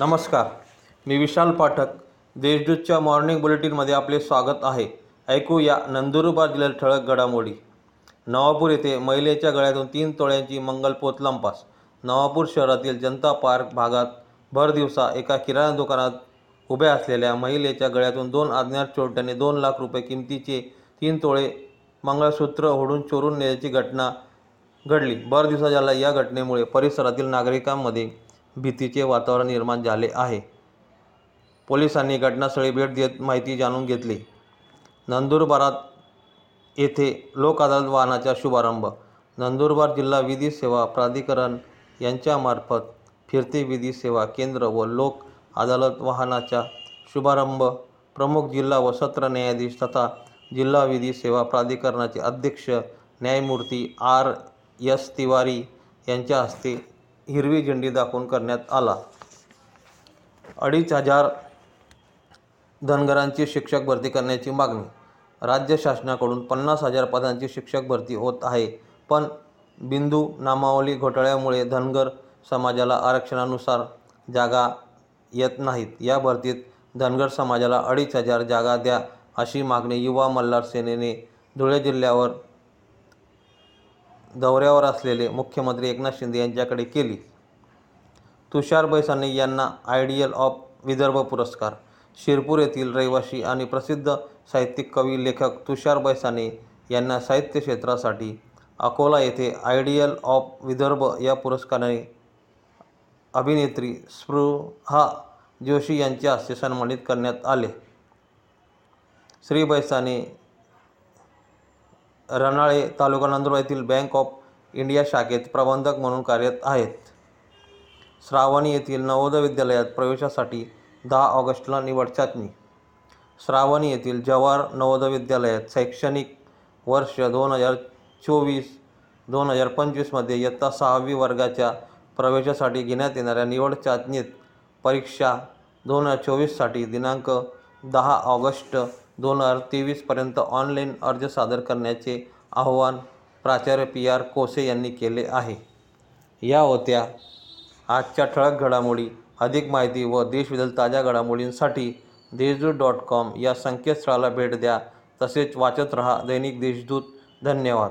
नमस्कार. मी विशाल पाठक. देशदूतच्या मॉर्निंग बुलेटिनमध्ये आपले स्वागत आहे. ऐकूया नंदुरबार जिल्ह्यात ठळक घडामोडी. नवापूर येथे महिलेच्या गळ्यातून तीन तोळ्यांची मंगलपोत लंपास. नवापूर शहरातील जनता पार्क भागात भर दिवसा एका किराणा दुकानात उभ्या असलेल्या महिलेच्या गळ्यातून दोन अज्ञात चोरट्यांनी दोन लाख रुपये किमतीचे तीन तोळे मंगळसूत्र ओढून चोरून नेल्याची घटना घडली. भर दिवसा झाला या घटनेमुळे परिसरातील नागरिकांमध्ये भीतीचे वातावरण निर्माण झाले आहे. पोलिसांनी घटनास्थळी भेट देत माहिती जाणून घेतली. नंदुरबारात येथे लोक अदालत वाहनाचा शुभारंभ. नंदुरबार जिल्हा विधी सेवा प्राधिकरण यांच्यामार्फत फिरते विधी सेवा केंद्र व लोक अदालत वाहनाचा शुभारंभ. प्रमुख जिल्हा व सत्र न्यायाधीश तथा जिल्हा विधी सेवा प्राधिकरणाचे अध्यक्ष न्यायमूर्ती आर एस तिवारी यांच्या हस्ते हिरवी झेंडी दाखवून करण्यात आला. अडीच हजार धनगरांची शिक्षक भरती करण्याची मागणी. राज्य शासनाकडून पन्नास हजार पदांची शिक्षक भरती होत आहे. पण बिंदू नामावली घोटाळ्यामुळे धनगर समाजाला आरक्षणानुसार जागा येत नाहीत. या भरतीत धनगर समाजाला अडीच हजार जागा द्या अशी मागणी युवा मल्हार सेनेने धुळे जिल्ह्यावर दौऱ्यावर असलेले मुख्यमंत्री एकनाथ शिंदे यांच्याकडे केली. तुषार बैसाने यांना आयडियल ऑफ विदर्भ पुरस्कार. शिरपूर येथील रहिवासी आणि प्रसिद्ध साहित्यिक कवी लेखक तुषार बैसाने यांना साहित्य क्षेत्रासाठी अकोला येथे आयडियल ऑफ विदर्भ या पुरस्काराने अभिनेत्री स्पृहा जोशी यांच्या हस्ते सन्मानित करण्यात आले. श्री बैसाने रनाळे तालुका नंदुरबार येथील बँक ऑफ इंडिया शाखेत प्रबंधक म्हणून कार्यरत आहेत. श्रावणी येथील नवोदय विद्यालयात प्रवेशासाठी दहा ऑगस्टला निवड चाचणी. श्रावणी येथील जवाहर नवोदय विद्यालयात शैक्षणिक वर्ष दोन हजार चोवीस दोन हजार पंचवीसमध्ये इयत्ता सहावी वर्गाच्या प्रवेशासाठी घेण्यात येणाऱ्या निवड चाचणीत परीक्षा दोन हजार चोवीससाठी दिनांक दहा ऑगस्ट दोन हजार तेवीसपर्यंत ऑनलाईन अर्ज सादर करण्याचे आवाहन प्राचार्य पी आर कोसे यांनी केले आहे. या होत्या. आजच्या ठळक घडामोडी अधिक माहिती व देशविदल ताज्या घडामोडींसाठी देशदूत डॉट कॉम या संकेतस्थळाला भेट द्या. तसेच वाचत रहा दैनिक देशदूत. धन्यवाद.